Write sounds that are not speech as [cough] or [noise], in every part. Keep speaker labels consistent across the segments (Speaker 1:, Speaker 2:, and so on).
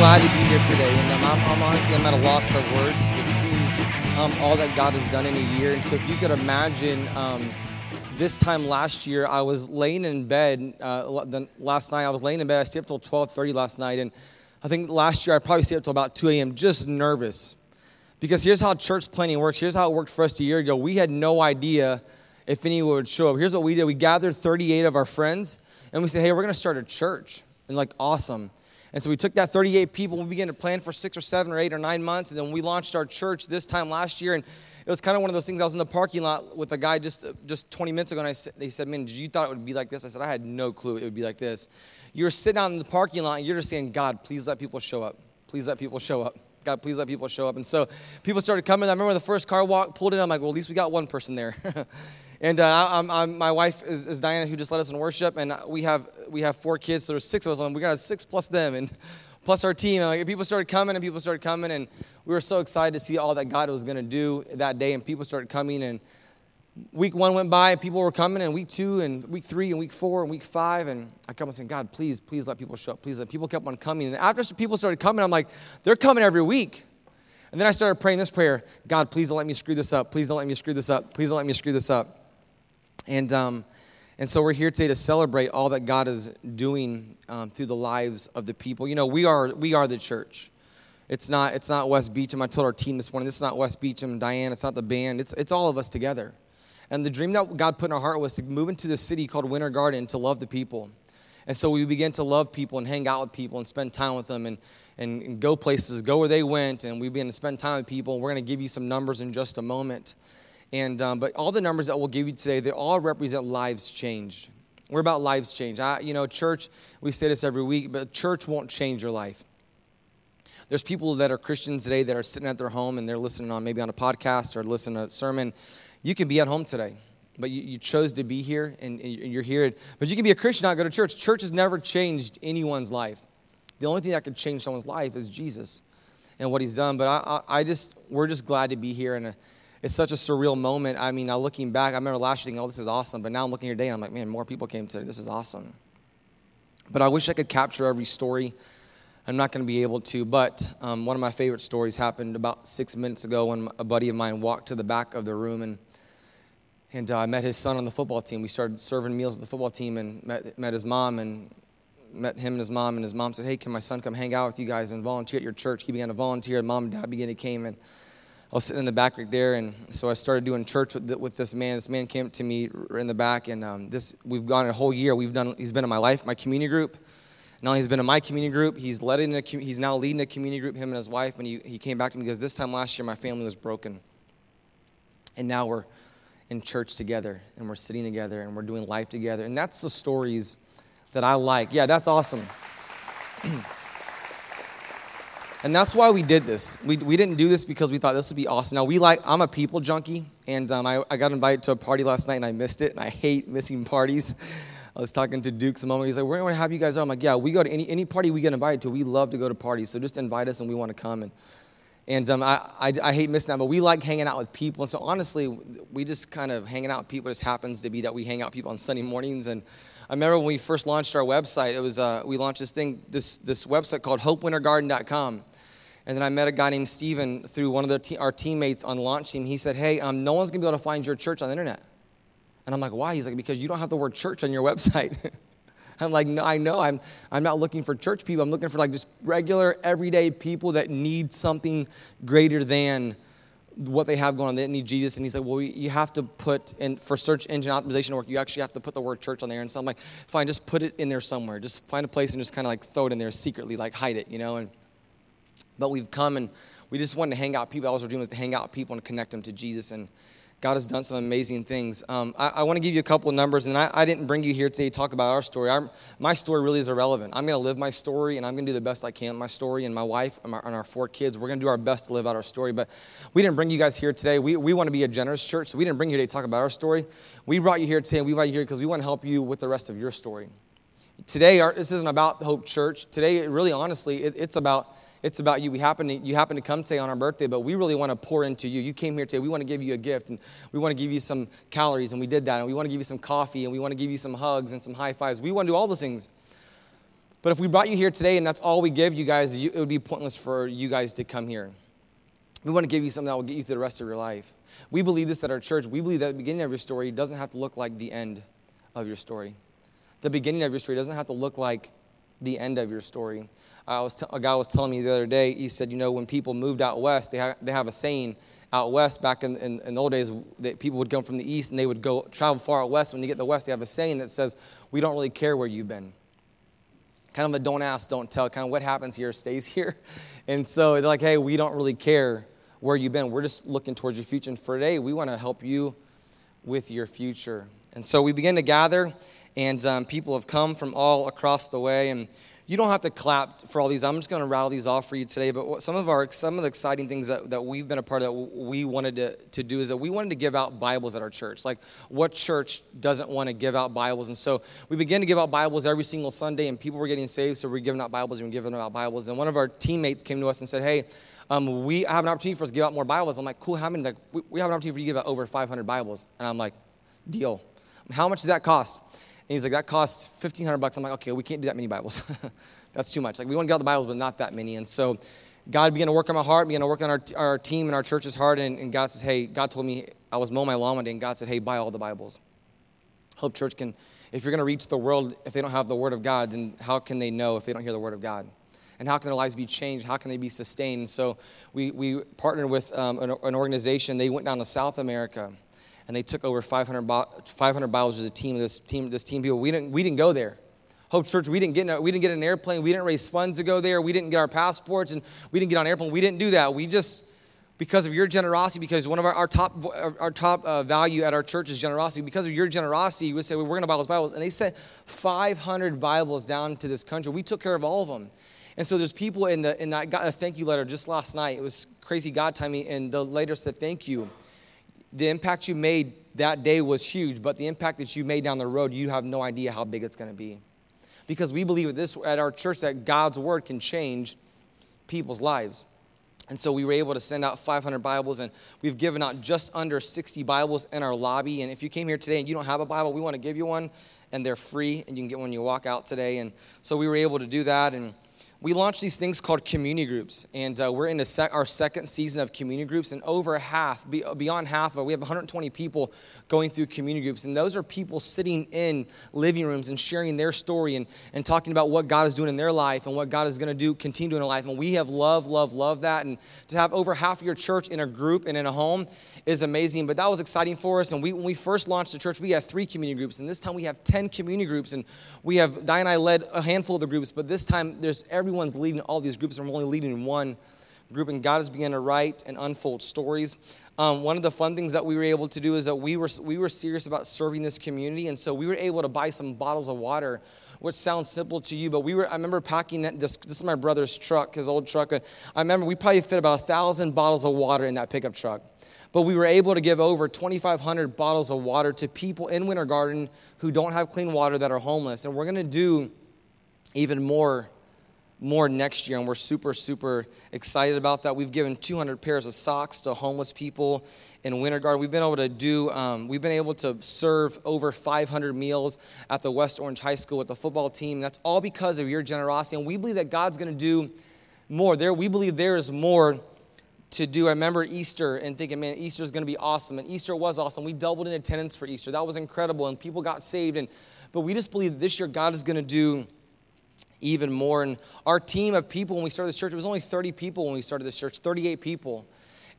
Speaker 1: Glad to be here today, and um, I'm, I'm, honestly I'm at a loss of words to see um, all that God has done in a year. And so, if you could imagine, um, this time last year, I was laying in bed. Uh, the, last night, I was laying in bed. I stayed up till 12:30 last night, and I think last year I probably stayed up till about 2 a.m. just nervous, because here's how church planning works. Here's how it worked for us a year ago. We had no idea if anyone would show up. Here's what we did: we gathered 38 of our friends, and we said, "Hey, we're going to start a church." And like, awesome. And so we took that 38 people, we began to plan for six or seven or eight or nine months, and then we launched our church this time last year. And it was kind of one of those things. I was in the parking lot with a guy just just 20 minutes ago, and I they said, "Man, did you thought it would be like this?" I said, "I had no clue it would be like this." You're sitting out in the parking lot, and you're just saying, "God, please let people show up. Please let people show up. God, please let people show up." And so people started coming. I remember the first car walk pulled in. I'm like, "Well, at least we got one person there." [laughs] And uh, I'm, I'm, my wife is, is, Diana, who just led us in worship, and we have we have four kids, so there's six of us, and we got six plus them, and [laughs] plus our team. And like, people started coming, and people started coming, and we were so excited to see all that God was going to do that day, and people started coming, and week one went by, and people were coming, and week two, and week three, and week four, and week five, and I come and saying, God, please, please let people show up, please let people kept on coming, and after people started coming, I'm like, they're coming every week. And then I started praying this prayer God, please don't let me screw this up. Please don't let me screw this up. Please don't let me screw this up. And, um, and so we're here today to celebrate all that God is doing um, through the lives of the people. You know, we are, we are the church. It's not, it's not Wes Beecham. I told our team this morning, this is not Wes Beecham, Diane, it's not the band, it's, it's all of us together. And the dream that God put in our heart was to move into this city called Winter Garden to love the people. And so we began to love people and hang out with people and spend time with them and, and, and go places, go where they went, and we began to spend time with people. We're going to give you some numbers in just a moment. And, um, but all the numbers that we'll give you today, they all represent lives changed. We're about lives changed. I, you know, church, we say this every week, but church won't change your life. There's people that are Christians today that are sitting at their home and they're listening on maybe on a podcast or listening to a sermon. You can be at home today, but you, you chose to be here and, and you're here. But you can be a Christian, not go to church. Church has never changed anyone's life. The only thing that could change someone's life is Jesus and what he's done. But I, I, I just, we're just glad to be here. And it's such a surreal moment. I mean, now looking back, I remember last year thinking, oh, this is awesome. But now I'm looking here today and I'm like, man, more people came today. This is awesome. But I wish I could capture every story. I'm not going to be able to. But um, one of my favorite stories happened about six minutes ago when a buddy of mine walked to the back of the room and and uh, I met his son on the football team. We started serving meals at the football team and met, met his mom and met him and his mom. And his mom said, Hey, can my son come hang out with you guys and volunteer at your church? He began to volunteer. And Mom and dad began to came and I was sitting in the back right there, and so I started doing church with, with this man. This man came to me in the back, and um, this we've gone a whole year. We've done. He's been in my life, my community group. Now he's been in my community group. He's led in a, He's now leading a community group. Him and his wife. And he, he came back to me because this time last year my family was broken, and now we're in church together, and we're sitting together, and we're doing life together. And that's the stories that I like. Yeah, that's awesome. [clears throat] And that's why we did this. We, we didn't do this because we thought this would be awesome. Now, we like, I'm a people junkie, and um, I, I got invited to a party last night and I missed it, and I hate missing parties. [laughs] I was talking to Duke some moment. He's like, We're to have you guys. I'm like, Yeah, we go to any, any party we get invited to. We love to go to parties. So just invite us and we want to come. And, and um, I, I, I, hate missing that, but we like hanging out with people. And so honestly, we just kind of hanging out with people. Just happens to be that we hang out with people on Sunday mornings. And I remember when we first launched our website, it was, uh, we launched this thing, this, this website called hopewintergarden.com. And then I met a guy named Steven through one of te- our teammates on the launch team. He said, Hey, um, no one's going to be able to find your church on the internet. And I'm like, Why? He's like, Because you don't have the word church on your [laughs] website. [laughs] I'm like, No, I know. I'm, I'm not looking for church people. I'm looking for like just regular, everyday people that need something greater than what they have going on. They need Jesus. And he's like, Well, you have to put in for search engine optimization work, you actually have to put the word church on there. And so I'm like, Fine, just put it in there somewhere. Just find a place and just kind of like throw it in there secretly, like hide it, you know? And but we've come and we just wanted to hang out people. Was our dream was to hang out people and connect them to Jesus. And God has done some amazing things. Um, I, I want to give you a couple of numbers, and I, I, didn't bring you here today to talk about our story. My story really is irrelevant. I'm going to live my story, and I'm going to do the best I can my story. And my wife and, my, and our four kids, we're going to do our best to live out our story. But we didn't bring you guys here today. We, we want to be a generous church, so we didn't bring you here to talk about our story. We brought you here today, and we brought you here because we want to help you with the rest of your story. Today, our, this isn't about Hope Church. Today, really, honestly, it, it's about it's about you. We happen to, you happen to come today on our birthday, but we really want to pour into you. You came here today. We want to give you a gift, and we want to give you some calories, and we did that. And we want to give you some coffee, and we want to give you some hugs and some high fives. We want to do all those things. But if we brought you here today and that's all we give you guys, it would be pointless for you guys to come here. We want to give you something that will get you through the rest of your life. We believe this at our church. We believe that the beginning of your story doesn't have to look like the end of your story. The beginning of your story doesn't have to look like the end of your story. I was t- a guy was telling me the other day, he said, you know, when people moved out west, they, ha- they have a saying out west back in, in, in the old days that people would come from the east and they would go travel far out west. When they get to the west, they have a saying that says, we don't really care where you've been kind of a don't ask, don't tell, kind of what happens here stays [laughs] here. And so they're like, hey, we don't really care where you've been. We're just looking towards your future. And for today, we want to help you with your future. And so we begin to gather, and um, people have come from all across the way. And you don't have to clap for all these. I'm just going to rattle these off for you today. But some of our some of the exciting things that, that we've been a part of that we wanted to, to do is that we wanted to give out Bibles at our church. Like what church doesn't want to give out Bibles? And so we began to give out Bibles every single Sunday, and people were getting saved. So we're giving out Bibles and we're giving out Bibles. And one of our teammates came to us and said, "Hey." Um, we have an opportunity for us to give out more Bibles. I'm like, cool, how many? Like, we, we have an opportunity for you to give out over 500 Bibles. And I'm like, deal. How much does that cost? And he's like, that costs 1500 bucks. I'm like, okay, we can't do that many Bibles. [laughs] That's too much. Like we want to get out the Bibles, but not that many. And so God began to work on my heart, began to work on our, our team and our church's heart. And, and God says, hey, God told me, I was mowing my lawn one day, and God said, hey, buy all the Bibles. Hope Church can, if you're going to reach the world, if they don't have the Word of God, then how can they know if they don't hear the Word of God? And how can their lives be changed? How can they be sustained? So we, we partnered with um, an, an, organization. They went down to South America, and they took over 500, 500 Bibles as a team. Of this team, this team people. We didn't, we didn't go there. Hope Church, we didn't, get we didn't get an airplane. We didn't raise funds to go there. We didn't get our passports and we didn't get on an airplane. We didn't do that. We just, because of your generosity, because one of our, our top, our top uh, value at our church is generosity, because of your generosity, we said, well, we're going to buy those Bibles. And they sent 500 Bibles down to this country. We took care of all of them. And so there's people in the, and I got a thank you letter just last night. It was crazy God timing. And the letter said, thank you. The impact you made that day was huge, but the impact that you made down the road, you have no idea how big it's going to be because we believe at this at our church that God's word can change people's lives. And so we were able to send out 500 Bibles, and we've given out just under 60 Bibles in our lobby. And if you came here today and you don't have a Bible, we want to give you one, and they're free, and you can get one when you walk out today. And so we were able to do that. And we launched these things called community groups, and uh, we're in sec- our second season of community groups, and over half, be- beyond half of, we have 120 people going through community groups, and those are people sitting in living rooms and sharing their story and, and talking about what God is doing in their life and what God is going to do, continue in their life, and we have loved, loved, loved that, and to have over half of your church in a group and in a home is amazing, but that was exciting for us, and we, when we first launched the church, we had three community groups, and this time we have 10 community groups, and we have, Di and I led a handful of the groups, but this time there's everyone's leading all these groups, and we're only leading one group, and God has beginning to write and unfold stories. Um, one of the fun things that we were able to do is that we were, we were serious about serving this community, and so we were able to buy some bottles of water which sounds simple to you, but we were, I remember packing that, this, this is my brother's truck, his old truck. I remember we probably fit about a thousand bottles of water in that pickup truck. But we were able to give over 2,500 bottles of water to people in Winter Garden who don't have clean water that are homeless. And we're going to do even more more next year, and we're super, super excited about that. We've given 200 pairs of socks to homeless people in Winter Garden. We've been able to do, um, we've been able to serve over 500 meals at the West Orange High School with the football team. That's all because of your generosity, and we believe that God's going to do more. There, we believe there is more to do. I remember Easter and thinking, man, Easter is going to be awesome, and Easter was awesome. We doubled in attendance for Easter. That was incredible, and people got saved. And but we just believe this year God is going to do even more. And our team of people when we started this church, it was only 30 people when we started this church, 38 people.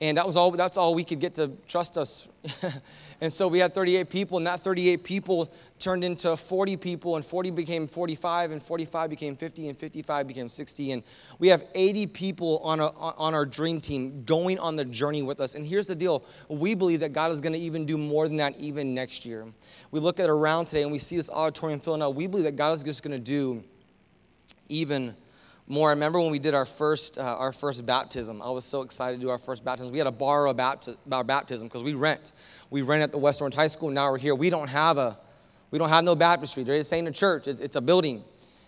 Speaker 1: And that was all that's all we could get to trust us. [laughs] and so we had 38 people, and that 38 people turned into 40 people, and 40 became 45, and 45 became 50, and 55 became 60. And we have 80 people on, a, on our dream team going on the journey with us. And here's the deal we believe that God is going to even do more than that even next year. We look at around today and we see this auditorium filling out. We believe that God is just going to do even more. I remember when we did our first, uh, our first baptism. I was so excited to do our first baptism. We had to borrow a bapti- our baptism because we rent. We rent at the West Orange High School. Now we're here. We don't have a, we don't have no baptistry. There ain't a church. It's, it's a building.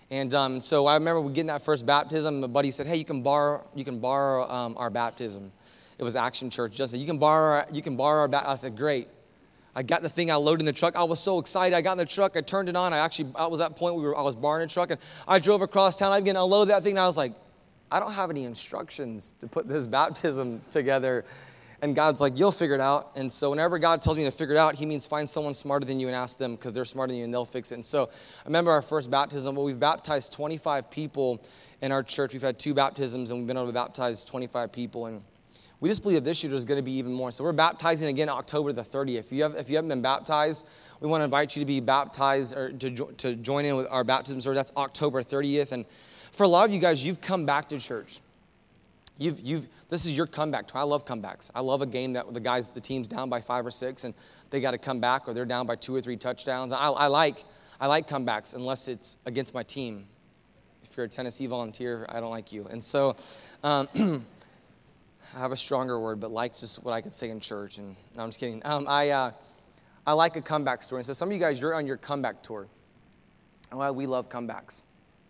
Speaker 1: And um, so I remember we getting that first baptism. My buddy said, "Hey, you can borrow, you can borrow um, our baptism." It was Action Church. Just said, "You can borrow, you can borrow our." Ba-. I said, "Great." I got the thing, I loaded in the truck. I was so excited. I got in the truck, I turned it on. I actually, I was at that point we were, I was barring a truck, and I drove across town. I began to unload that thing, and I was like, I don't have any instructions to put this [laughs] baptism together. And God's like, you'll figure it out. And so whenever God tells me to figure it out, he means find someone smarter than you and ask them because they're smarter than you and they'll fix it. And so I remember our first baptism. Well, we've baptized 25 people in our church. We've had two baptisms and we've been able to baptize 25 people. And we just believe that this year there's going to be even more. So we're baptizing again October the 30th. If you, have, if you haven't been baptized, we want to invite you to be baptized or to, to join in with our baptism service. That's October 30th. And for a lot of you guys, you've come back to church. You've, you've, this is your comeback. I love comebacks. I love a game that the guys, the team's down by five or six, and they got to come back, or they're down by two or three touchdowns. I, I like, I like comebacks unless it's against my team. If you're a Tennessee volunteer, I don't like you. And so, um, [clears throat] I have a stronger word, but like's just what I could say in church. And no, I'm just kidding. Um, I, uh, I like a comeback story. And so some of you guys, you're on your comeback tour. Well, we love comebacks.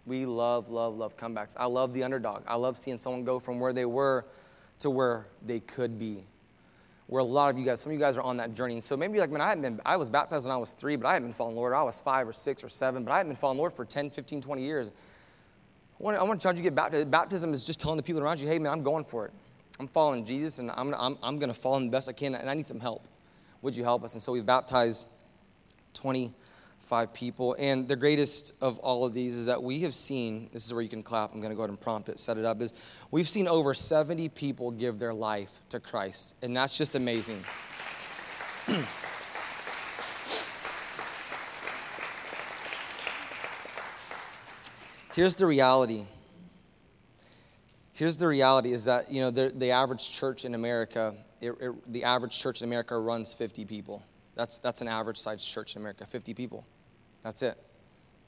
Speaker 1: We love, love, love comebacks. I love the underdog. I love seeing someone go from where they were to where they could be. Where a lot of you guys, some of you guys are on that journey. And so maybe like, man, I haven't been, I was baptized when I was three, but I haven't been following Lord. I was five or six or seven, but I haven't been following Lord for 10, 15, 20 years. I want, to, I want to challenge you to get baptized. Baptism is just telling the people around you, hey, man, I'm going for it. I'm following Jesus and I'm, I'm, I'm going to follow him the best I can, and I need some help. Would you help us? And so we've baptized 25 people. And the greatest of all of these is that we have seen this is where you can clap. I'm going to go ahead and prompt it, set it up. Is we've seen over 70 people give their life to Christ, and that's just amazing. [clears throat] Here's the reality. Here's the reality is that, you know, the, the average church in America, it, it, the average church in America runs 50 people. That's, that's an average sized church in America, 50 people. That's it.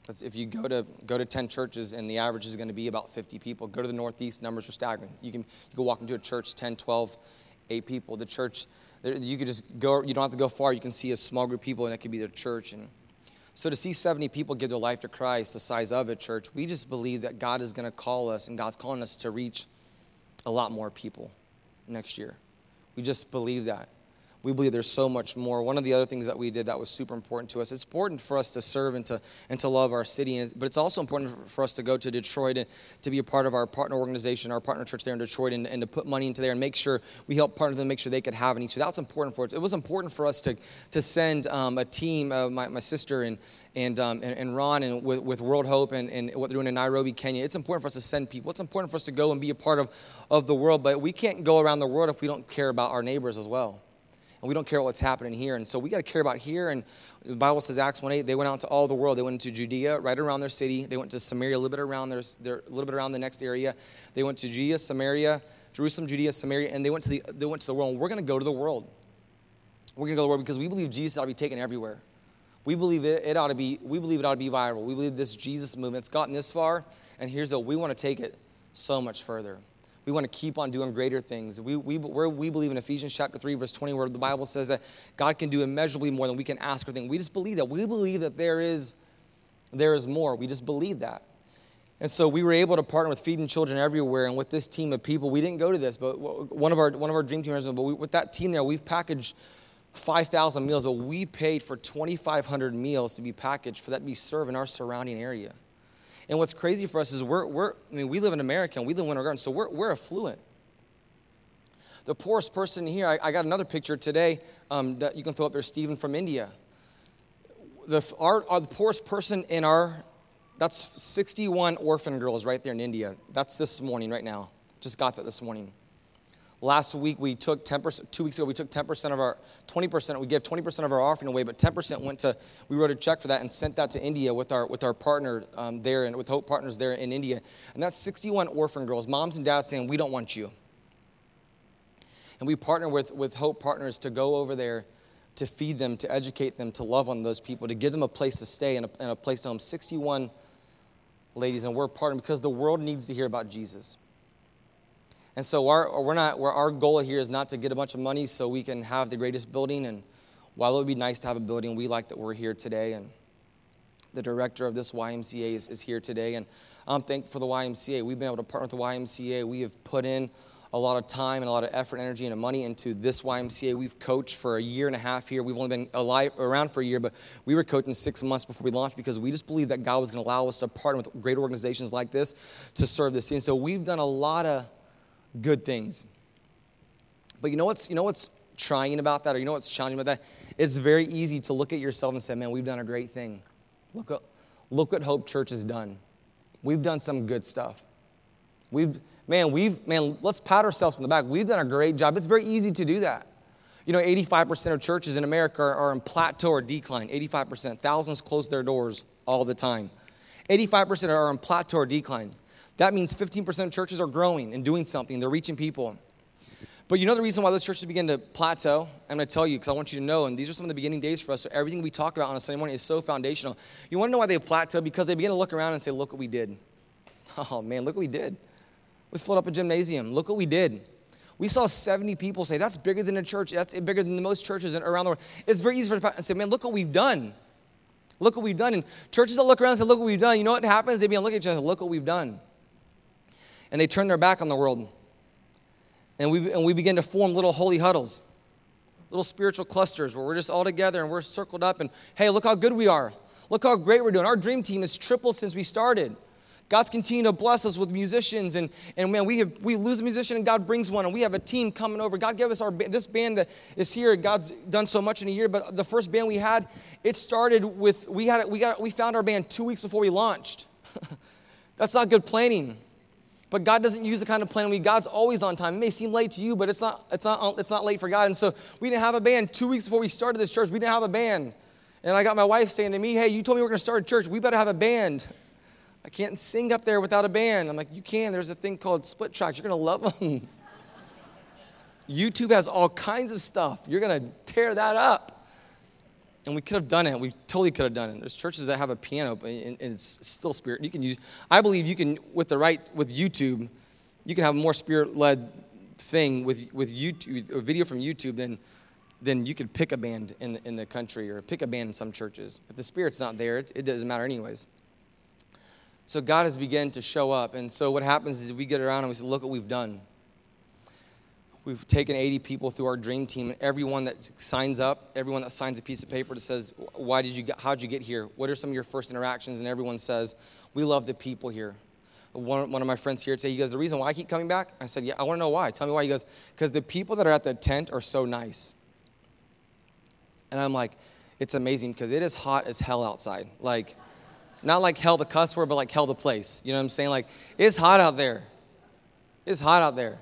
Speaker 1: That's if you go to go to 10 churches and the average is going to be about 50 people. Go to the Northeast, numbers are staggering. You can you can walk into a church 10, 12, 8 people. The church you could just go you don't have to go far. You can see a small group of people and it could be their church and so to see 70 people give their life to Christ, the size of a church, we just believe that God is going to call us and God's calling us to reach a lot more people next year. We just believe that we believe there's so much more. One of the other things that we did that was super important to us, it's important for us to serve and to, and to love our city, but it's also important for us to go to Detroit and to be a part of our partner organization, our partner church there in Detroit, and, and to put money into there and make sure we help partner them, make sure they could have any. So that's important for us. It was important for us to, to send um, a team, uh, my, my sister and, and, um, and, and, Ron and with, with World Hope and, and what they're doing in Nairobi, Kenya. It's important for us to send people. It's important for us to go and be a part of, of the world, but we can't go around the world if we don't care about our neighbors as well we don't care what's happening here. And so we got to care about here. And the Bible says, Acts 1 8, they went out to all the world. They went to Judea, right around their city. They went to Samaria, a little bit around their, their a little bit around the next area. They went to Judea, Samaria, Jerusalem, Judea, Samaria, and they went to the they went to the world. And we're going to go to the world. We're going to go to the world because we believe Jesus ought to be taken everywhere. We believe it, it ought to be, we believe it ought to be viral. We believe this Jesus movement's gotten this far, and here's a we want to take it so much further. We want to keep on doing greater things. We, we, we believe in Ephesians chapter 3, verse 20, where the Bible says that God can do immeasurably more than we can ask or think. We just believe that. We believe that there is, there is more. We just believe that. And so we were able to partner with Feeding Children Everywhere and with this team of people. We didn't go to this, but one of our, one of our dream teamers, but we, with that team there, we've packaged 5,000 meals, but we paid for 2,500 meals to be packaged for that to be served in our surrounding area. And what's crazy for us is we're, we're I mean, we live in America and we live in Winter Garden, so we're, we're affluent. The poorest person here, I, I got another picture today um, that you can throw up there, Stephen from India. The, our, our, the poorest person in our, that's 61 orphan girls right there in India. That's this morning, right now. Just got that this morning. Last week we took 10%, two weeks ago we took 10% of our, 20%, we gave 20% of our offering away, but 10% went to, we wrote a check for that and sent that to India with our, with our partner um, there and with Hope Partners there in India. And that's 61 orphan girls, moms and dads saying, we don't want you. And we partner with, with Hope Partners to go over there to feed them, to educate them, to love on those people, to give them a place to stay and a, and a place to home. 61 ladies, and we're partnering because the world needs to hear about Jesus. And so our, we're not, our goal here is not to get a bunch of money so we can have the greatest building. And while it would be nice to have a building, we like that we're here today. And the director of this YMCA is, is here today. And I'm thankful for the YMCA. We've been able to partner with the YMCA. We have put in a lot of time and a lot of effort, energy, and money into this YMCA. We've coached for a year and a half here. We've only been alive, around for a year, but we were coaching six months before we launched because we just believed that God was going to allow us to partner with great organizations like this to serve this. And so we've done a lot of good things. But you know what's you know what's trying about that, or you know what's challenging about that? It's very easy to look at yourself and say, "Man, we've done a great thing. Look, look what Hope Church has done. We've done some good stuff. We've man, we've, man, let's pat ourselves on the back. We've done a great job. It's very easy to do that. You know, 85% of churches in America are, are in plateau or decline. 85%. Thousands close their doors all the time. 85% are in plateau or decline. That means 15% of churches are growing and doing something. They're reaching people. But you know the reason why those churches begin to plateau? I'm going to tell you because I want you to know, and these are some of the beginning days for us. So everything we talk about on a Sunday morning is so foundational. You want to know why they plateau? Because they begin to look around and say, look what we did. [laughs] Oh man, look what we did. We filled up a gymnasium. Look what we did. We saw 70 people say, That's bigger than a church. That's bigger than the most churches around the world. It's very easy for them to say, Man, look what we've done. Look what we've done. And churches that look around and say, Look what we've done. You know what happens? They begin to look at each other and say, Look what we've done. And they turn their back on the world. And we, and we begin to form little holy huddles, little spiritual clusters where we're just all together and we're circled up. And hey, look how good we are. Look how great we're doing. Our dream team has tripled since we started. God's continuing to bless us with musicians, and, and man, we, have, we lose a musician and God brings one, and we have a team coming over. God gave us our this band that is here. God's done so much in a year, but the first band we had, it started with we had we got we found our band two weeks before we launched. [laughs] That's not good planning. But God doesn't use the kind of plan we God's always on time. It may seem late to you, but it's not it's not it's not late for God. And so we didn't have a band two weeks before we started this church. We didn't have a band. And I got my wife saying to me, Hey, you told me we are gonna start a church. We better have a band. I can't sing up there without a band. I'm like, you can. There's a thing called split tracks. You're going to love them. [laughs] YouTube has all kinds of stuff. You're going to tear that up. And we could have done it. We totally could have done it. There's churches that have a piano, but it's still spirit. You can use. I believe you can with the right with YouTube, you can have a more spirit-led thing with with YouTube, a video from YouTube than than you could pick a band in in the country or pick a band in some churches. If the spirit's not there, it, it doesn't matter anyways. So God has begun to show up. And so what happens is we get around and we say, look what we've done. We've taken 80 people through our dream team, and everyone that signs up, everyone that signs a piece of paper that says, "Why did you? Get, how'd you get here? What are some of your first interactions?" And everyone says, "We love the people here." One, one of my friends here today, he goes, "The reason why I keep coming back?" I said, "Yeah, I want to know why. Tell me why." He goes, "Because the people that are at the tent are so nice." And I'm like, "It's amazing because it is hot as hell outside. Like." Not like hell the cuss word, but like hell the place. You know what I'm saying? Like, it's hot out there. It's hot out there.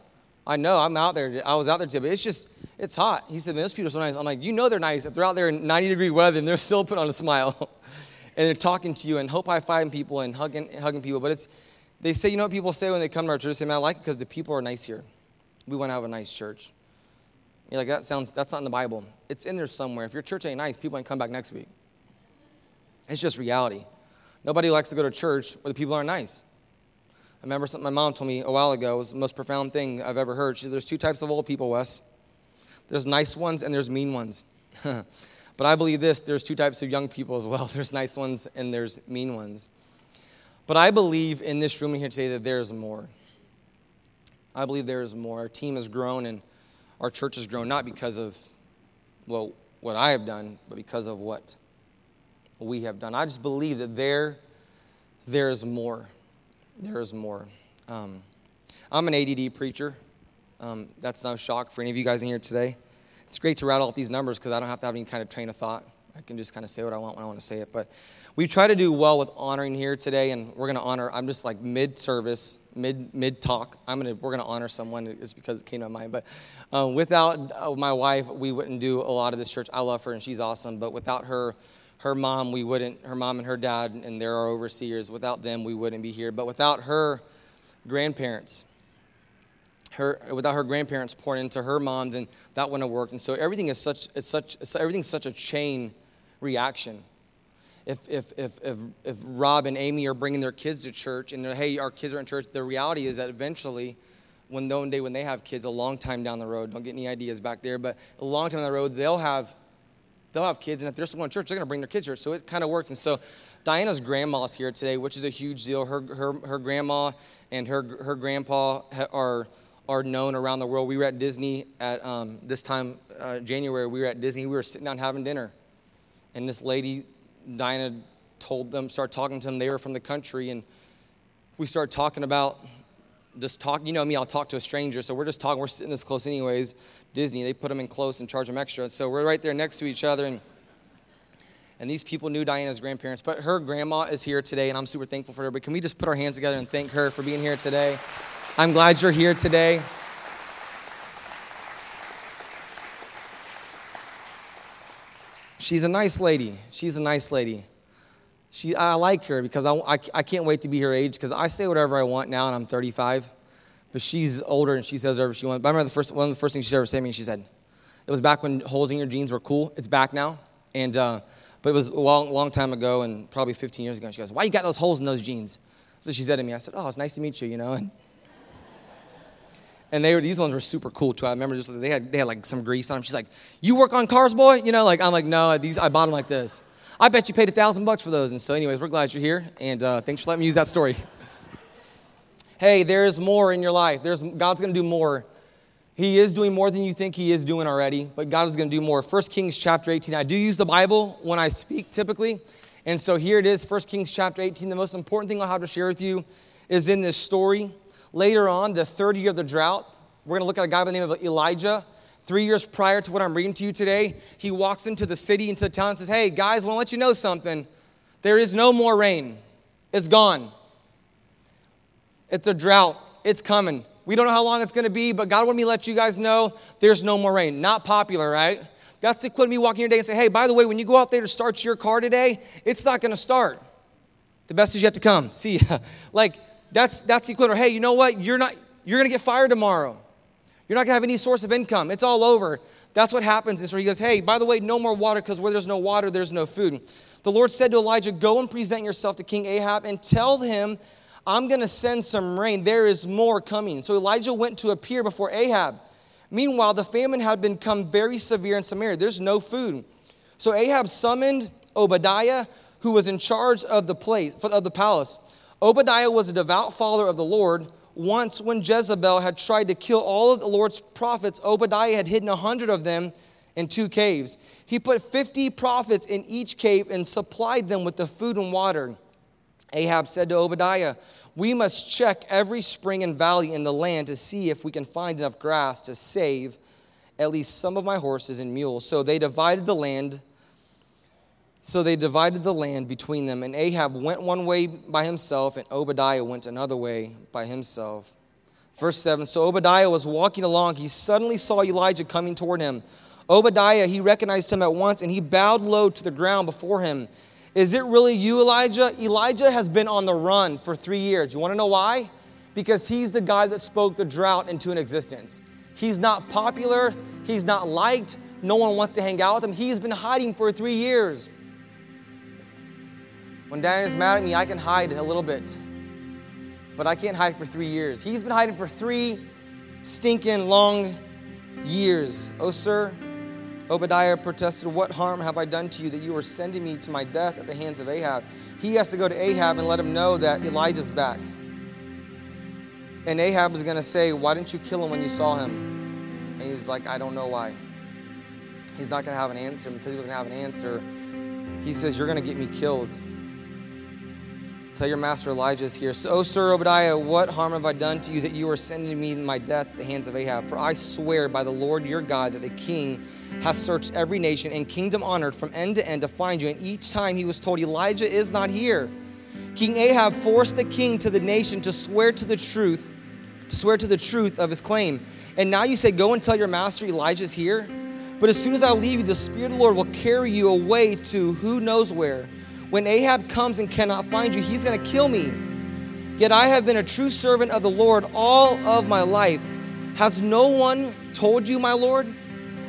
Speaker 1: I know, I'm out there. I was out there today, but it's just, it's hot. He said, those people are so nice. I'm like, you know they're nice. If they're out there in 90 degree weather and they're still putting on a smile [laughs] and they're talking to you and hope high fiving people and hugging, hugging people. But it's, they say, you know what people say when they come to our church? They say, man, I like it because the people are nice here. We want to have a nice church. You're like, that sounds, that's not in the Bible. It's in there somewhere. If your church ain't nice, people ain't come back next week. It's just reality. Nobody likes to go to church where the people aren't nice. I remember something my mom told me a while ago. It was the most profound thing I've ever heard. She said, There's two types of old people, Wes. There's nice ones and there's mean ones. [laughs] but I believe this there's two types of young people as well. [laughs] There's nice ones and there's mean ones. But I believe in this room here today that there's more. I believe there is more. Our team has grown and our church has grown not because of well what I have done, but because of what we have done. I just believe that there, there is more. There is more. Um, I'm an ADD preacher. Um, that's no shock for any of you guys in here today. It's great to rattle off these numbers because I don't have to have any kind of train of thought. I can just kind of say what I want when I want to say it. But we try to do well with honoring here today, and we're going to honor. I'm just like mid service, mid mid talk. I'm gonna we're going to honor someone. It's because it came to mind. But uh, without uh, my wife, we wouldn't do a lot of this church. I love her and she's awesome. But without her, her mom, we wouldn't, her mom and her dad, and they're our overseers. Without them, we wouldn't be here. But without her grandparents, her, without her grandparents pouring into her mom, then that wouldn't have worked. And so everything is such, it's such, it's, everything's such a chain reaction. If, if, if, if, if Rob and Amy are bringing their kids to church and they're, hey, our kids are in church, the reality is that eventually, when one day when they have kids, a long time down the road, don't get any ideas back there, but a long time down the road, they'll have they'll have kids, and if they're still going to church, they're going to bring their kids here. So it kind of works. And so Diana's grandma's here today, which is a huge deal. Her, her, her grandma and her, her grandpa are are known around the world. We were at Disney at um, this time, uh, January, we were at Disney. We were sitting down having dinner. And this lady, Diana, told them, started talking to them. They were from the country. And we started talking about just talk. You know me, I'll talk to a stranger. So we're just talking. We're sitting this close, anyways. Disney, they put them in close and charge them extra. So we're right there next to each other. And and these people knew Diana's grandparents, but her grandma is here today, and I'm super thankful for her. But can we just put our hands together and thank her for being here today? I'm glad you're here today. She's a nice lady. She's a nice lady. She, I like her because I, I, I can't wait to be her age because I say whatever I want now and I'm 35. But she's older and she says whatever she wants. But I remember the first, one of the first things she ever said to me, she said, it was back when holes in your jeans were cool. It's back now. And, uh, but it was a long, long time ago and probably 15 years ago. And she goes, why you got those holes in those jeans? So she said to me, I said, oh, it's nice to meet you, you know. And, and they were these ones were super cool too. I remember just they had they had like some grease on them. She's like, "You work on cars, boy?" You know, like I'm like, "No, these I bought them like this." I bet you paid a thousand bucks for those. And so, anyways, we're glad you're here, and uh, thanks for letting me use that story. Hey, there's more in your life. There's God's going to do more. He is doing more than you think He is doing already, but God is going to do more. 1 Kings chapter 18. I do use the Bible when I speak typically, and so here it is, 1 Kings chapter 18. The most important thing I'll have to share with you is in this story. Later on, the third year of the drought, we're going to look at a guy by the name of Elijah. Three years prior to what I'm reading to you today, he walks into the city, into the town, and says, Hey, guys, I want to let you know something. There is no more rain, it's gone. It's a drought, it's coming. We don't know how long it's going to be, but God wanted me to let you guys know there's no more rain. Not popular, right? That's the equivalent of me walking your day and say, hey, by the way, when you go out there to start your car today, it's not going to start. The best is yet to come. [laughs] See, [laughs] like that's that's the equivalent. Hey, you know what? You're not. You're going to get fired tomorrow. You're not going to have any source of income. It's all over. That's what happens. And so he goes, Hey, by the way, no more water because where there's no water, there's no food. The Lord said to Elijah, Go and present yourself to King Ahab and tell him, I'm going to send some rain. There is more coming. So Elijah went to appear before Ahab. Meanwhile, the famine had become very severe in Samaria. There's no food. So Ahab summoned Obadiah, who was in charge of the place of the palace. Obadiah was a devout follower of the Lord once, when Jezebel had tried to kill all of the Lord's prophets, Obadiah had hidden a hundred of them in two caves. He put 50 prophets in each cave and supplied them with the food and water. Ahab said to Obadiah, We must check every spring and valley in the land to see if we can find enough grass to save at least some of my horses and mules. So they divided the land so they divided the land between them, and Ahab went one way by himself, and Obadiah went another way by himself. Verse 7 So Obadiah was walking along. He suddenly saw Elijah coming toward him. Obadiah, he recognized him at once, and he bowed low to the ground before him. Is it really you, Elijah? Elijah has been on the run for three years. You want to know why? Because he's the guy that spoke the drought into an existence. He's not popular, he's not liked, no one wants to hang out with him. He's been hiding for three years. When Diane is mad at me, I can hide a little bit. But I can't hide for three years. He's been hiding for three stinking long years. Oh, sir, Obadiah protested, What harm have I done to you that you are sending me to my death at the hands of Ahab? He has to go to Ahab and let him know that Elijah's back. And Ahab is going to say, Why didn't you kill him when you saw him? And he's like, I don't know why. He's not going to have an answer. Because he to have an answer, he says, You're going to get me killed. Tell your master Elijah is here. So, oh, Sir Obadiah, what harm have I done to you that you are sending me my death at the hands of Ahab? For I swear by the Lord your God that the king has searched every nation and kingdom honored from end to end to find you. And each time he was told, Elijah is not here. King Ahab forced the king to the nation to swear to the truth, to swear to the truth of his claim. And now you say, Go and tell your master Elijah is here. But as soon as I leave you, the Spirit of the Lord will carry you away to who knows where when Ahab comes and cannot find you, he's going to kill me. Yet I have been a true servant of the Lord all of my life. Has no one told you, my Lord,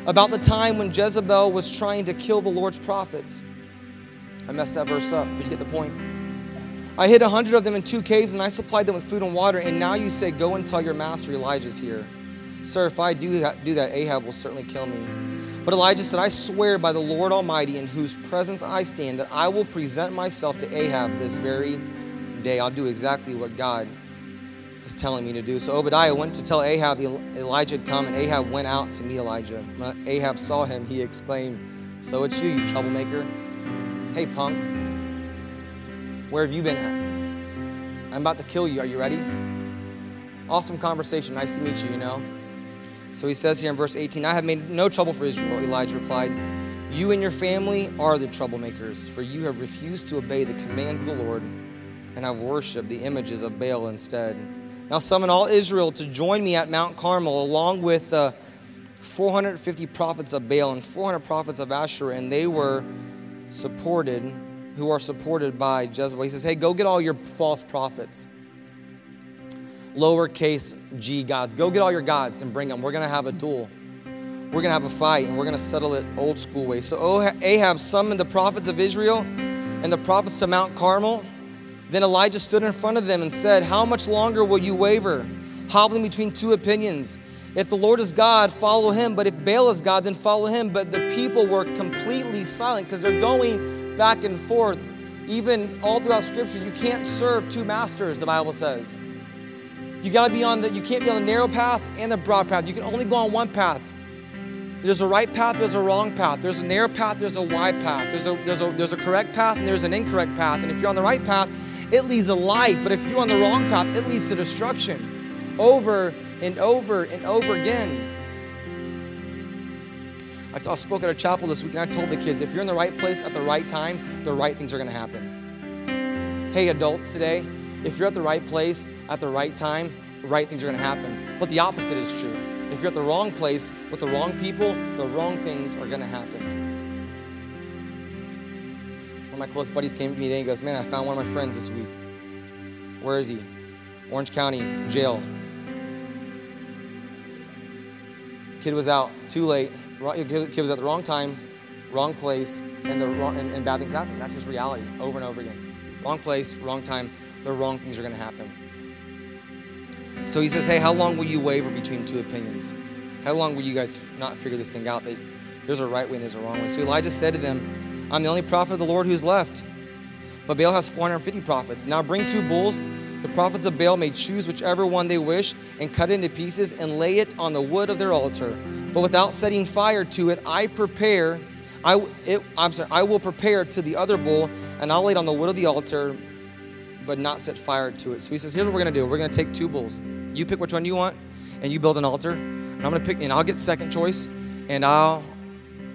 Speaker 1: about the time when Jezebel was trying to kill the Lord's prophets? I messed that verse up, but you get the point. I hid a hundred of them in two caves, and I supplied them with food and water. And now you say, Go and tell your master Elijah's here. Sir, if I do that, do that Ahab will certainly kill me. But Elijah said, I swear by the Lord Almighty, in whose presence I stand, that I will present myself to Ahab this very day. I'll do exactly what God is telling me to do. So Obadiah went to tell Ahab Elijah had come, and Ahab went out to meet Elijah. When Ahab saw him, he exclaimed, So it's you, you troublemaker. Hey, punk. Where have you been at? I'm about to kill you. Are you ready? Awesome conversation. Nice to meet you, you know. So he says here in verse 18, I have made no trouble for Israel, Elijah replied. You and your family are the troublemakers, for you have refused to obey the commands of the Lord and have worshiped the images of Baal instead. Now summon all Israel to join me at Mount Carmel, along with uh, 450 prophets of Baal and 400 prophets of Asherah, and they were supported, who are supported by Jezebel. He says, Hey, go get all your false prophets. Lowercase g gods. Go get all your gods and bring them. We're going to have a duel. We're going to have a fight, and we're going to settle it old school way. So Ahab summoned the prophets of Israel and the prophets to Mount Carmel. Then Elijah stood in front of them and said, How much longer will you waver, hobbling between two opinions? If the Lord is God, follow him. But if Baal is God, then follow him. But the people were completely silent because they're going back and forth. Even all throughout Scripture, you can't serve two masters, the Bible says. You gotta be on the, you can't be on the narrow path and the broad path. You can only go on one path. There's a right path, there's a wrong path. There's a narrow path, there's a wide path. There's a, there's a, there's a correct path and there's an incorrect path. And if you're on the right path, it leads to life. But if you're on the wrong path, it leads to destruction over and over and over again. I spoke at a chapel this week and I told the kids if you're in the right place at the right time, the right things are going to happen. Hey, adults today, if you're at the right place at the right time, the right things are going to happen. But the opposite is true. If you're at the wrong place with the wrong people, the wrong things are going to happen One of my close buddies came to me today and goes, Man, I found one of my friends this week. Where is he? Orange County jail. Kid was out too late. Kid was at the wrong time, wrong place, and the wrong, and, and bad things happen. That's just reality over and over again. Wrong place, wrong time, the wrong things are going to happen. So he says, Hey, how long will you waver between two opinions? How long will you guys not figure this thing out that there's a right way and there's a wrong way? So Elijah said to them, I'm the only prophet of the Lord who's left. But Baal has 450 prophets. Now bring two bulls. The prophets of Baal may choose whichever one they wish and cut it into pieces and lay it on the wood of their altar. But without setting fire to it, I prepare. I, it, I'm sorry, I will prepare to the other bull and I'll lay it on the wood of the altar, but not set fire to it. So he says, here's what we're going to do. We're going to take two bulls. You pick which one you want, and you build an altar. And I'm going to pick, and I'll get second choice, and I'll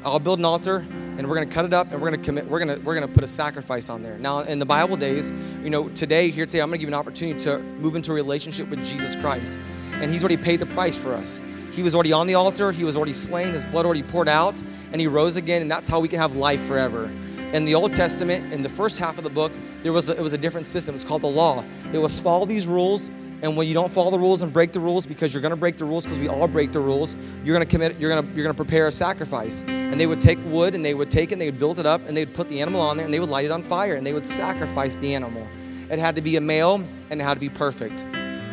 Speaker 1: I'll build an altar, and we're going to cut it up and we're going to commit we're going to we're going to put a sacrifice on there now in the bible days you know today here today i'm going to give you an opportunity to move into a relationship with jesus christ and he's already paid the price for us he was already on the altar he was already slain his blood already poured out and he rose again and that's how we can have life forever in the Old Testament, in the first half of the book, there was a, it was a different system. It's called the law. It was follow these rules and when you don't follow the rules and break the rules, because you're going to break the rules, because we all break the rules, you're going to commit. You're going to you're going to prepare a sacrifice. And they would take wood and they would take it, and they would build it up, and they would put the animal on there, and they would light it on fire, and they would sacrifice the animal. It had to be a male, and it had to be perfect.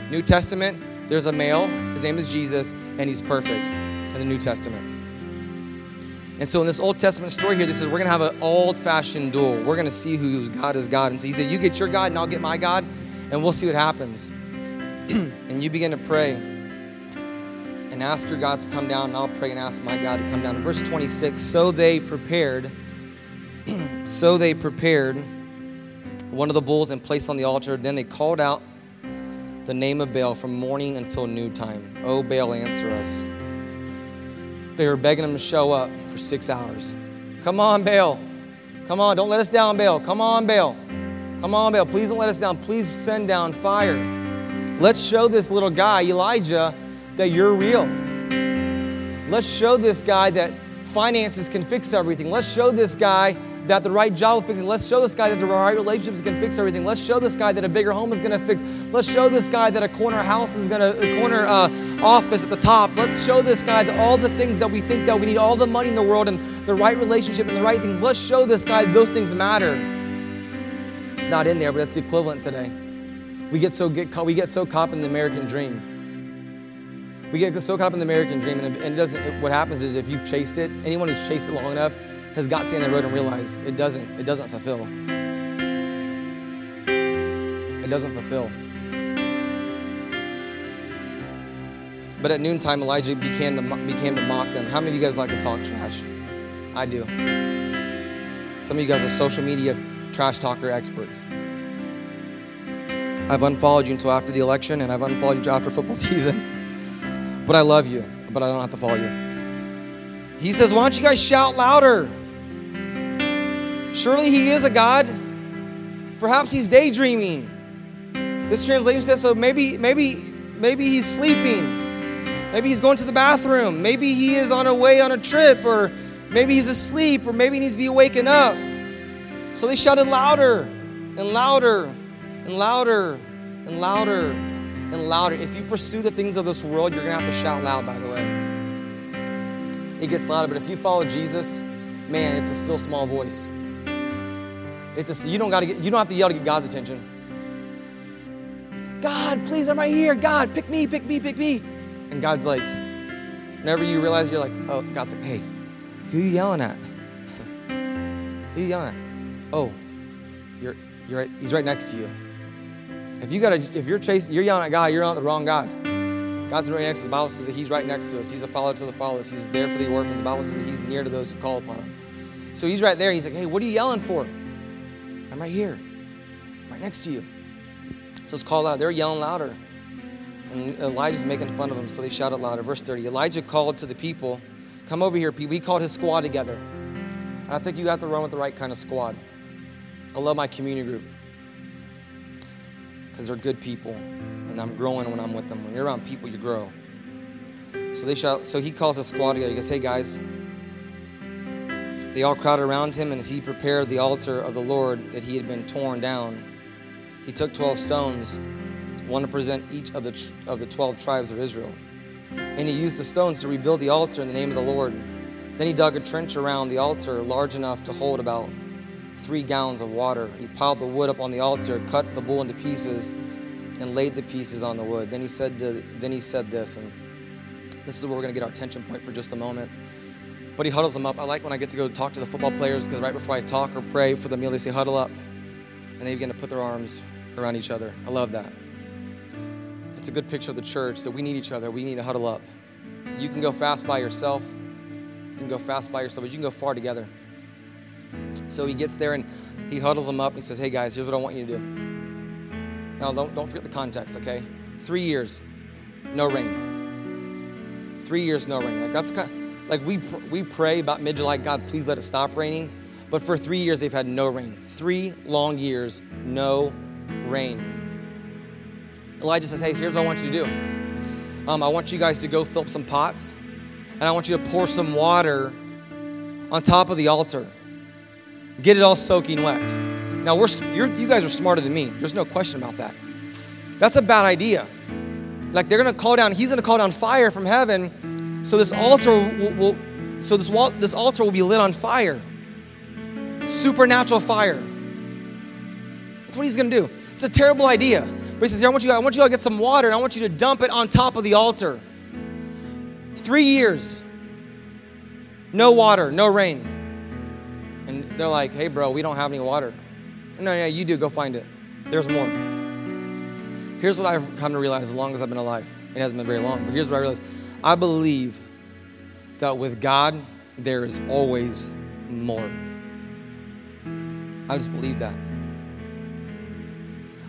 Speaker 1: New Testament, there's a male. His name is Jesus, and he's perfect in the New Testament. And so in this Old Testament story here, this is we're gonna have an old-fashioned duel. We're gonna see whose God is God. And so he said, You get your God, and I'll get my God, and we'll see what happens. [clears throat] and you begin to pray and ask your God to come down, and I'll pray and ask my God to come down. In verse 26, so they prepared, [clears throat] so they prepared one of the bulls and placed on the altar. Then they called out the name of Baal from morning until noontime. Oh, Baal, answer us. They were begging him to show up for six hours. Come on, Baal. Come on, don't let us down, Baal. Come on, Baal. Come on, Baal. Please don't let us down. Please send down fire. Let's show this little guy, Elijah, that you're real. Let's show this guy that finances can fix everything. Let's show this guy that the right job will fix it. Let's show this guy that the right relationships can fix everything. Let's show this guy that a bigger home is going to fix. Let's show this guy that a corner house is going to, a corner uh, office at the top. Let's show this guy that all the things that we think that we need, all the money in the world and the right relationship and the right things. Let's show this guy those things matter. It's not in there, but it's the equivalent today. We get so get we get so caught in the American dream. We get so caught up in the American dream, and it doesn't. What happens is if you've chased it, anyone who's chased it long enough has got to end the road and realized it doesn't. It doesn't fulfill. It doesn't fulfill. But at noontime, Elijah began to, began to mock them. How many of you guys like to talk trash? I do. Some of you guys are social media trash talker experts. I've unfollowed you until after the election, and I've unfollowed you until after football [laughs] season. But I love you, but I don't have to follow you. He says, Why don't you guys shout louder? Surely he is a God. Perhaps he's daydreaming. This translation says so maybe, maybe, maybe he's sleeping. Maybe he's going to the bathroom. Maybe he is on a way on a trip, or maybe he's asleep, or maybe he needs to be waking up. So they shouted louder and louder and louder and louder and louder. If you pursue the things of this world, you're going to have to shout loud, by the way. It gets louder, but if you follow Jesus, man, it's a still small voice. It's a, you don't got to get, you don't have to yell to get God's attention. God, please, I'm right here. God, pick me, pick me, pick me. And God's like, whenever you realize you're like, oh, God's like, hey, who you yelling at? [laughs] who you yelling at? Oh, you're, you're right, he's right next to you. If you gotta, if you're chasing, you're yelling at God, you're at the wrong God. God's right next to the Bible says that He's right next to us. He's a follower to the followers. He's there for the orphan. The Bible says that He's near to those who call upon Him. So He's right there. He's like, hey, what are you yelling for? I'm right here. I'm right next to you. So it's called out. They're yelling louder. And Elijah's making fun of them, so they shout shouted louder. Verse 30 Elijah called to the people, Come over here, people. He called his squad together. And I think you have to run with the right kind of squad. I love my community group because they're good people, and I'm growing when I'm with them. When you're around people, you grow. So they shout. So he calls his squad together. He goes, "Hey guys." They all crowded around him, and as he prepared the altar of the Lord that he had been torn down, he took 12 stones one to present each of the, of the 12 tribes of Israel. And he used the stones to rebuild the altar in the name of the Lord. Then he dug a trench around the altar large enough to hold about three gallons of water. He piled the wood up on the altar, cut the bull into pieces, and laid the pieces on the wood. Then he said, the, then he said this, and this is where we're going to get our attention point for just a moment. But he huddles them up. I like when I get to go talk to the football players because right before I talk or pray for the meal, they say, huddle up. And they begin to put their arms around each other. I love that. It's a good picture of the church that we need each other. We need to huddle up. You can go fast by yourself. You can go fast by yourself, but you can go far together. So he gets there and he huddles them up. And he says, Hey guys, here's what I want you to do. Now, don't, don't forget the context, okay? Three years, no rain. Three years, no rain. Like that's kind of, like we we pray about mid July, God, please let it stop raining. But for three years, they've had no rain. Three long years, no rain. Elijah says, Hey, here's what I want you to do. Um, I want you guys to go fill up some pots, and I want you to pour some water on top of the altar. Get it all soaking wet. Now, we're, you guys are smarter than me. There's no question about that. That's a bad idea. Like they're going to call down, he's going to call down fire from heaven, so this altar will, will so this, wall, this altar will be lit on fire. Supernatural fire. That's what he's going to do. It's a terrible idea. But he says, Here, I want you, I want you to get some water and I want you to dump it on top of the altar. Three years, no water, no rain. And they're like, Hey, bro, we don't have any water. No, yeah, you do. Go find it. There's more. Here's what I've come to realize as long as I've been alive. It hasn't been very long, but here's what I realized. I believe that with God, there is always more. I just believe that.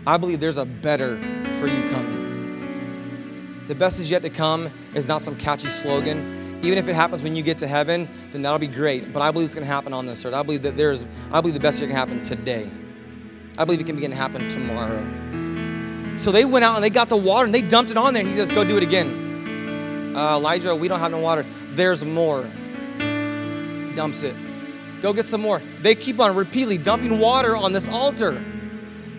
Speaker 1: I believe there's a better for you coming. The best is yet to come is not some catchy slogan. Even if it happens when you get to heaven, then that'll be great. But I believe it's going to happen on this earth. I believe that there's, I believe the best thing can happen today. I believe it can begin to happen tomorrow. So they went out and they got the water and they dumped it on there. And he says, Go do it again. Uh, Elijah, we don't have no water. There's more. Dumps it. Go get some more. They keep on repeatedly dumping water on this altar.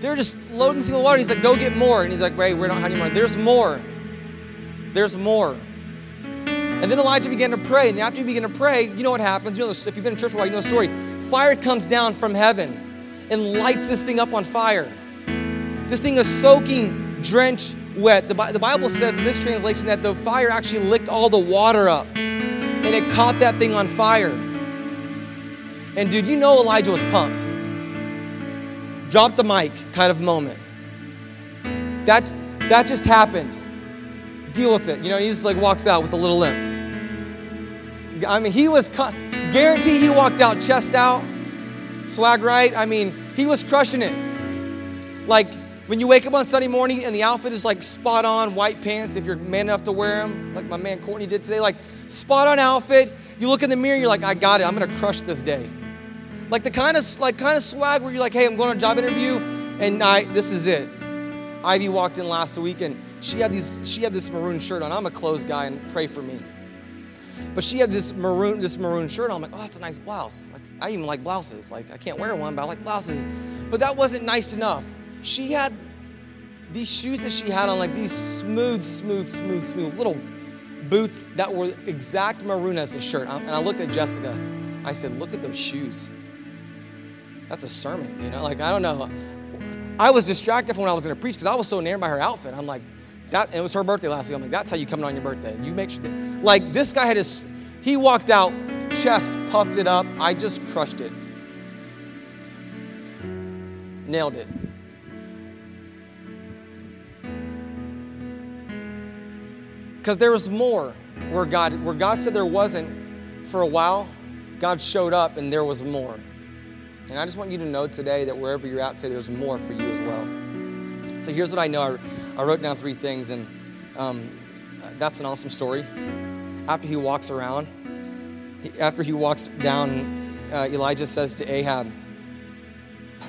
Speaker 1: They're just loading with water. He's like, go get more. And he's like, wait, we don't have any more. There's more. There's more. And then Elijah began to pray. And after he began to pray, you know what happens. You know, if you've been in church for a while, you know the story. Fire comes down from heaven and lights this thing up on fire. This thing is soaking, drenched, wet. The, the Bible says in this translation that the fire actually licked all the water up and it caught that thing on fire. And dude, you know Elijah was pumped drop the mic kind of moment. That, that just happened. deal with it. You know, he just like walks out with a little limp. I mean, he was, guarantee he walked out chest out, swag right. I mean, he was crushing it. Like, when you wake up on Sunday morning and the outfit is like spot on, white pants, if you're man enough to wear them, like my man Courtney did today, like spot on outfit. You look in the mirror, you're like, I got it. I'm gonna crush this day. Like the kind of like kind of swag where you're like, hey, I'm going on a job interview, and I this is it. Ivy walked in last week and she had these she had this maroon shirt on. I'm a clothes guy and pray for me. But she had this maroon this maroon shirt on. I'm like, oh, that's a nice blouse. Like I even like blouses. Like I can't wear one, but I like blouses. But that wasn't nice enough she had these shoes that she had on, like these smooth, smooth, smooth, smooth little boots that were exact maroon as the shirt. And I looked at Jessica. I said, Look at those shoes. That's a sermon, you know? Like, I don't know. I was distracted from when I was going to preach because I was so enamored by her outfit. I'm like, that, it was her birthday last week. I'm like, that's how you come on your birthday. You make sure, that, like, this guy had his, he walked out, chest puffed it up. I just crushed it. Nailed it. Because there was more where God, where God said there wasn't for a while, God showed up and there was more. And I just want you to know today that wherever you're at today, there's more for you as well. So here's what I know. I, I wrote down three things, and um, that's an awesome story. After he walks around, he, after he walks down, uh, Elijah says to Ahab,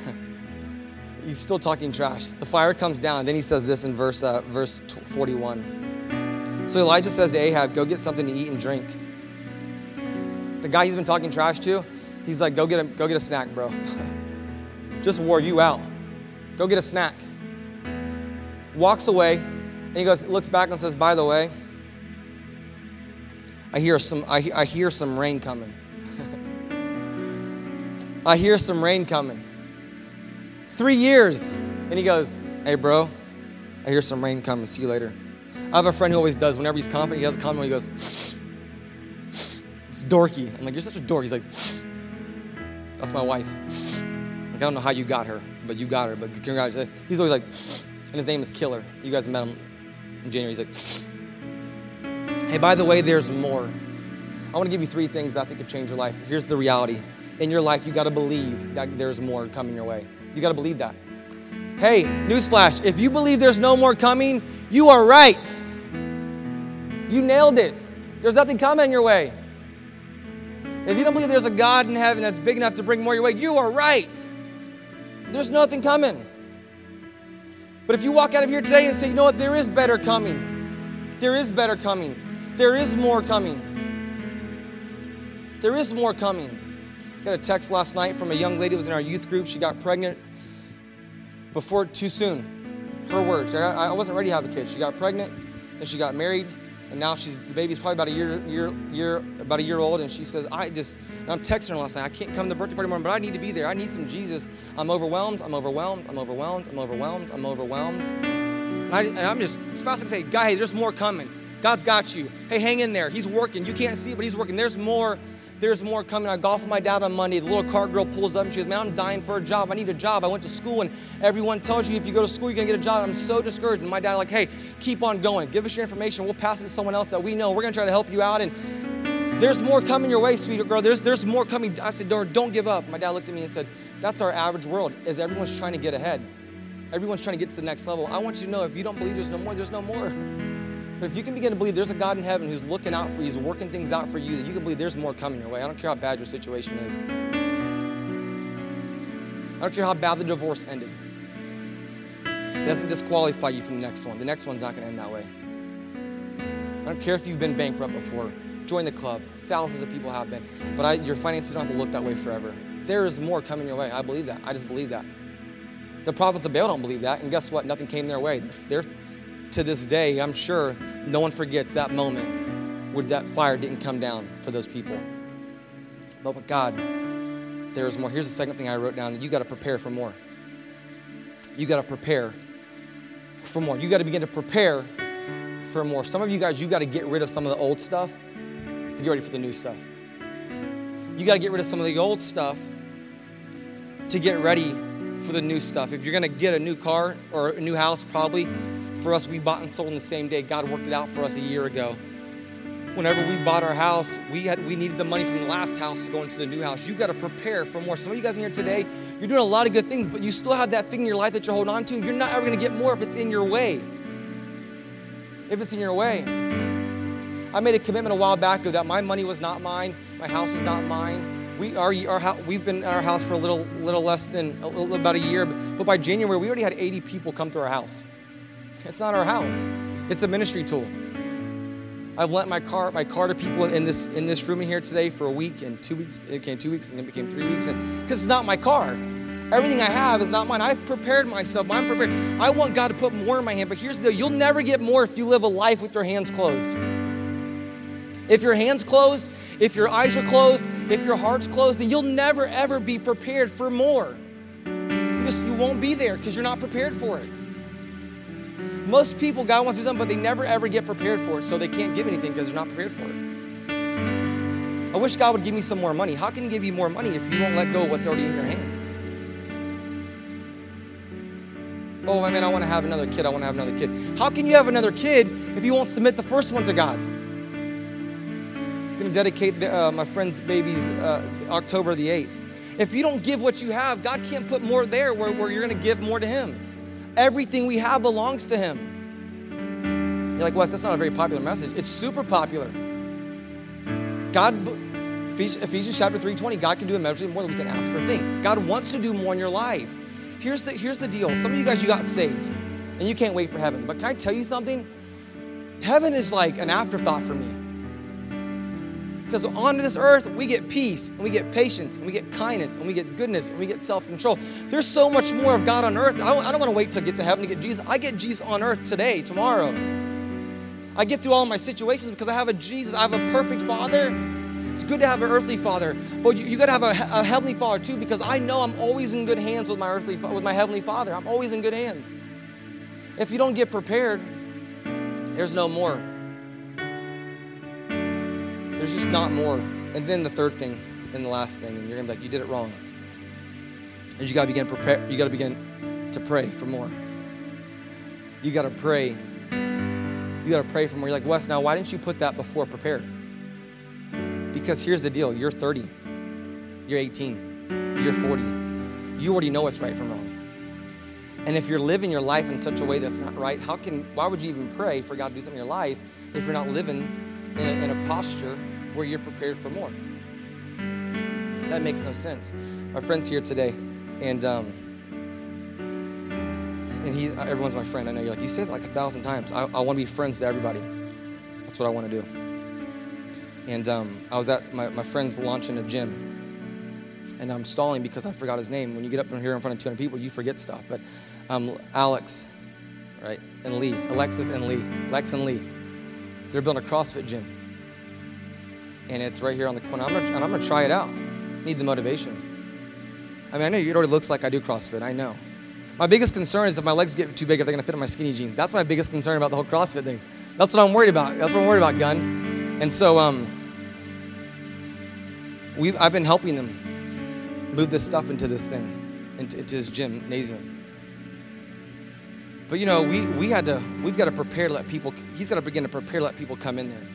Speaker 1: [laughs] he's still talking trash. The fire comes down. Then he says this in verse, uh, verse 41. So Elijah says to Ahab, Go get something to eat and drink. The guy he's been talking trash to, he's like, Go get a, go get a snack, bro. [laughs] Just wore you out. Go get a snack. Walks away, and he goes, looks back and says, By the way, I hear some, I, I hear some rain coming. [laughs] I hear some rain coming. Three years. And he goes, Hey, bro, I hear some rain coming. See you later. I have a friend who always does, whenever he's confident, he has a comment, he goes, it's dorky. I'm like, you're such a dork. He's like, that's my wife. Like, I don't know how you got her, but you got her. But congratulations. He's always like, and his name is Killer. You guys met him in January. He's like, hey, by the way, there's more. I want to give you three things I think could change your life. Here's the reality. In your life, you got to believe that there's more coming your way. You got to believe that. Hey, newsflash, if you believe there's no more coming, you are right. You nailed it. There's nothing coming your way. If you don't believe there's a God in heaven that's big enough to bring more your way, you are right. There's nothing coming. But if you walk out of here today and say, you know what, there is better coming, there is better coming, there is more coming, there is more coming. Got a text last night from a young lady who was in our youth group. She got pregnant before too soon. Her words. I wasn't ready to have a kid. She got pregnant, then she got married, and now she's the baby's probably about a year, year, year, about a year old, and she says, "I just." I'm texting her last night. I can't come to the birthday party tomorrow, but I need to be there. I need some Jesus. I'm overwhelmed. I'm overwhelmed. I'm overwhelmed. I'm overwhelmed. I'm overwhelmed. And, I, am just as fast as I say, "God, hey, there's more coming. God's got you. Hey, hang in there. He's working. You can't see, but He's working. There's more there's more coming. I golf with my dad on Monday. The little car girl pulls up and she goes, Man, I'm dying for a job. I need a job. I went to school and everyone tells you if you go to school, you're gonna get a job. I'm so discouraged. And my dad, like, hey, keep on going. Give us your information. We'll pass it to someone else that we know. We're gonna try to help you out. And there's more coming your way, sweetie girl. There's there's more coming. I said, don't, don't give up. My dad looked at me and said, That's our average world, is everyone's trying to get ahead. Everyone's trying to get to the next level. I want you to know if you don't believe there's no more, there's no more. [laughs] But if you can begin to believe there's a God in heaven who's looking out for you, who's working things out for you, that you can believe there's more coming your way. I don't care how bad your situation is. I don't care how bad the divorce ended. It doesn't disqualify you from the next one. The next one's not going to end that way. I don't care if you've been bankrupt before. Join the club. Thousands of people have been. But I, your finances don't have to look that way forever. There is more coming your way. I believe that. I just believe that. The prophets of Baal don't believe that. And guess what? Nothing came their way. They're, to this day, I'm sure no one forgets that moment where that fire didn't come down for those people. But with God, there is more. Here's the second thing I wrote down that you got to prepare for more. You got to prepare for more. You got to begin to prepare for more. Some of you guys, you got to get rid of some of the old stuff to get ready for the new stuff. You got to get rid of some of the old stuff to get ready for the new stuff. If you're going to get a new car or a new house, probably for us, we bought and sold in the same day. God worked it out for us a year ago. Whenever we bought our house, we had we needed the money from the last house to go into the new house. You got to prepare for more. Some of you guys in here today, you're doing a lot of good things, but you still have that thing in your life that you're holding on to. You're not ever going to get more if it's in your way. If it's in your way. I made a commitment a while back that my money was not mine, my house is not mine. We are our, we've been in our house for a little little less than a about a year, but by January we already had 80 people come to our house. It's not our house. It's a ministry tool. I've lent my car my car to people in this in this room in here today for a week and two weeks. It became two weeks and then became three weeks, and because it's not my car. Everything I have is not mine. I've prepared myself. I'm prepared. I want God to put more in my hand. But here's the deal: you'll never get more if you live a life with your hands closed. If your hands closed, if your eyes are closed, if your heart's closed, then you'll never ever be prepared for more. You just you won't be there because you're not prepared for it. Most people, God wants to do something, but they never ever get prepared for it, so they can't give anything because they're not prepared for it. I wish God would give me some more money. How can He give you more money if you won't let go of what's already in your hand? Oh, I mean, I want to have another kid. I want to have another kid. How can you have another kid if you won't submit the first one to God? I'm going to dedicate uh, my friend's baby's uh, October the 8th. If you don't give what you have, God can't put more there where, where you're going to give more to Him. Everything we have belongs to Him. You're like, Wes, that's not a very popular message. It's super popular. God, Ephesians chapter 3:20, God can do immeasurably more than we can ask or think. God wants to do more in your life. Here's the, here's the deal. Some of you guys, you got saved, and you can't wait for heaven. But can I tell you something? Heaven is like an afterthought for me. Because on this earth, we get peace, and we get patience, and we get kindness, and we get goodness, and we get self control. There's so much more of God on earth. I don't, I don't want to wait to get to heaven to get Jesus. I get Jesus on earth today, tomorrow. I get through all my situations because I have a Jesus, I have a perfect Father. It's good to have an earthly father, but you, you got to have a, a, heavenly father too, because I know I'm always in good hands with my earthly, with my heavenly father. I'm always in good hands. If you don't get prepared, there's no more. There's just not more. And then the third thing, and the last thing, and you're gonna be like, you did it wrong. And you gotta begin prepare. You gotta begin to pray for more. You gotta pray. You gotta pray for more. You're like, Wes, now why didn't you put that before prepare? Because here's the deal: you're 30, you're 18, you're 40. You already know what's right from wrong. And if you're living your life in such a way that's not right, how can why would you even pray for God to do something in your life if you're not living in a, in a posture where you're prepared for more. That makes no sense. My friend's here today, and um, and he, everyone's my friend. I know you're like, you said it like a thousand times. I, I want to be friends to everybody. That's what I want to do. And um, I was at my, my friend's launching a gym, and I'm stalling because I forgot his name. When you get up here in front of 200 people, you forget stuff. But um, Alex, right, and Lee, Alexis and Lee, Lex and Lee, they're building a CrossFit gym and it's right here on the corner. I'm gonna, and I'm gonna try it out. Need the motivation. I mean, I know it already looks like I do CrossFit. I know. My biggest concern is if my legs get too big, if they're gonna fit in my skinny jeans. That's my biggest concern about the whole CrossFit thing. That's what I'm worried about. That's what I'm worried about, Gun. And so, um, we I've been helping them move this stuff into this thing, into, into his gymnasium. But you know, we we had to we've got to prepare to let people. He's got to begin to prepare to let people come in there.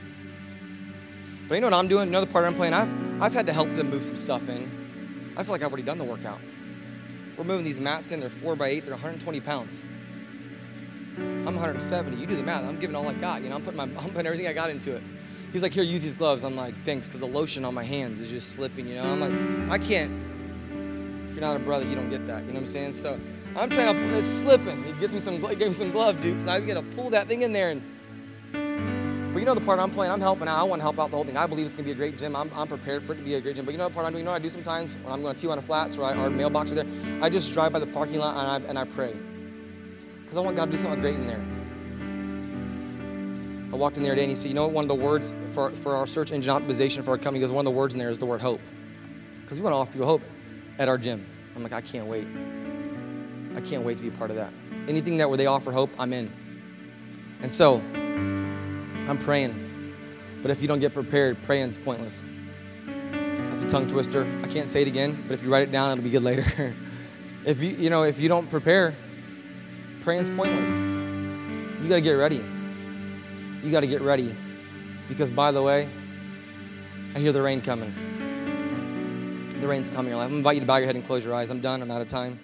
Speaker 1: But you know what I'm doing? Another part I'm playing, I've, I've had to help them move some stuff in. I feel like I've already done the workout. We're moving these mats in, they're four by eight, they're 120 pounds. I'm 170. You do the math. I'm giving all I got. You know, I'm putting my, [laughs] I'm putting everything I got into it. He's like, here, use these gloves. I'm like, thanks, because the lotion on my hands is just slipping. You know, I'm like, I can't. If you're not a brother, you don't get that. You know what I'm saying? So I'm trying to. It's slipping. He gives me some. He gave me some glove, Dukes, and I got to pull that thing in there and but you know the part I'm playing, I'm helping out. I want to help out the whole thing. I believe it's going to be a great gym. I'm, I'm prepared for it to be a great gym. But you know the part I'm doing? You know what I do sometimes when I'm going to Tijuana Flats or I, our mailbox are there? I just drive by the parking lot and I, and I pray. Because I want God to do something great in there. I walked in there today and he said, you know what, one of the words for, for our search engine optimization for our company, goes, one of the words in there is the word hope. Because we want to offer people hope at our gym. I'm like, I can't wait. I can't wait to be a part of that. Anything that where they offer hope, I'm in. And so I'm praying. But if you don't get prepared, praying's pointless. That's a tongue twister. I can't say it again, but if you write it down, it'll be good later. [laughs] if you you know, if you don't prepare, praying's pointless. You got to get ready. You got to get ready. Because, by the way, I hear the rain coming. The rain's coming. To invite you to bow your head and close your eyes. I'm done. I'm out of time.